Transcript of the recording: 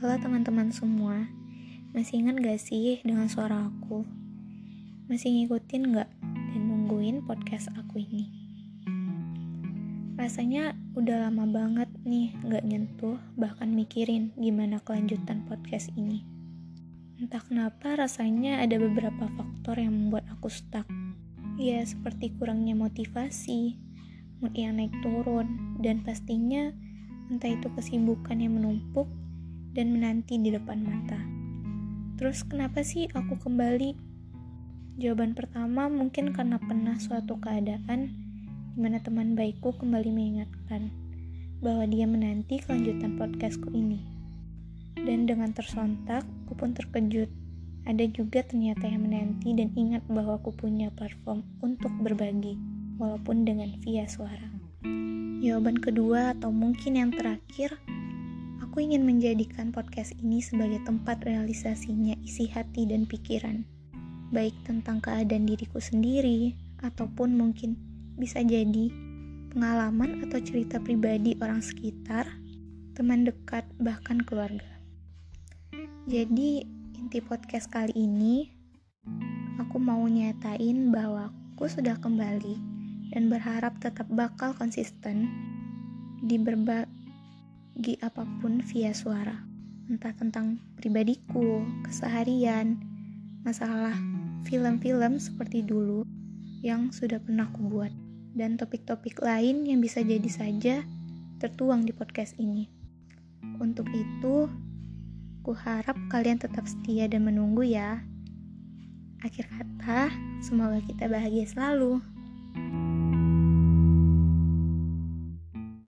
Halo teman-teman semua, masih ingat gak sih dengan suara aku? Masih ngikutin gak dan nungguin podcast aku ini? Rasanya udah lama banget nih gak nyentuh bahkan mikirin gimana kelanjutan podcast ini. Entah kenapa rasanya ada beberapa faktor yang membuat aku stuck. Ya seperti kurangnya motivasi, mood yang naik turun, dan pastinya entah itu kesibukan yang menumpuk dan menanti di depan mata. Terus kenapa sih aku kembali? Jawaban pertama mungkin karena pernah suatu keadaan di mana teman baikku kembali mengingatkan bahwa dia menanti kelanjutan podcastku ini. Dan dengan tersontak, aku pun terkejut. Ada juga ternyata yang menanti dan ingat bahwa aku punya platform untuk berbagi, walaupun dengan via suara. Jawaban kedua atau mungkin yang terakhir Aku ingin menjadikan podcast ini sebagai tempat realisasinya isi hati dan pikiran, baik tentang keadaan diriku sendiri, ataupun mungkin bisa jadi pengalaman atau cerita pribadi orang sekitar, teman dekat, bahkan keluarga. Jadi, inti podcast kali ini, aku mau nyatain bahwa aku sudah kembali dan berharap tetap bakal konsisten di berbagai apa pun via suara, entah tentang pribadiku, keseharian, masalah film-film seperti dulu yang sudah pernah aku buat, dan topik-topik lain yang bisa jadi saja tertuang di podcast ini. Untuk itu, ku harap kalian tetap setia dan menunggu ya. Akhir kata, semoga kita bahagia selalu.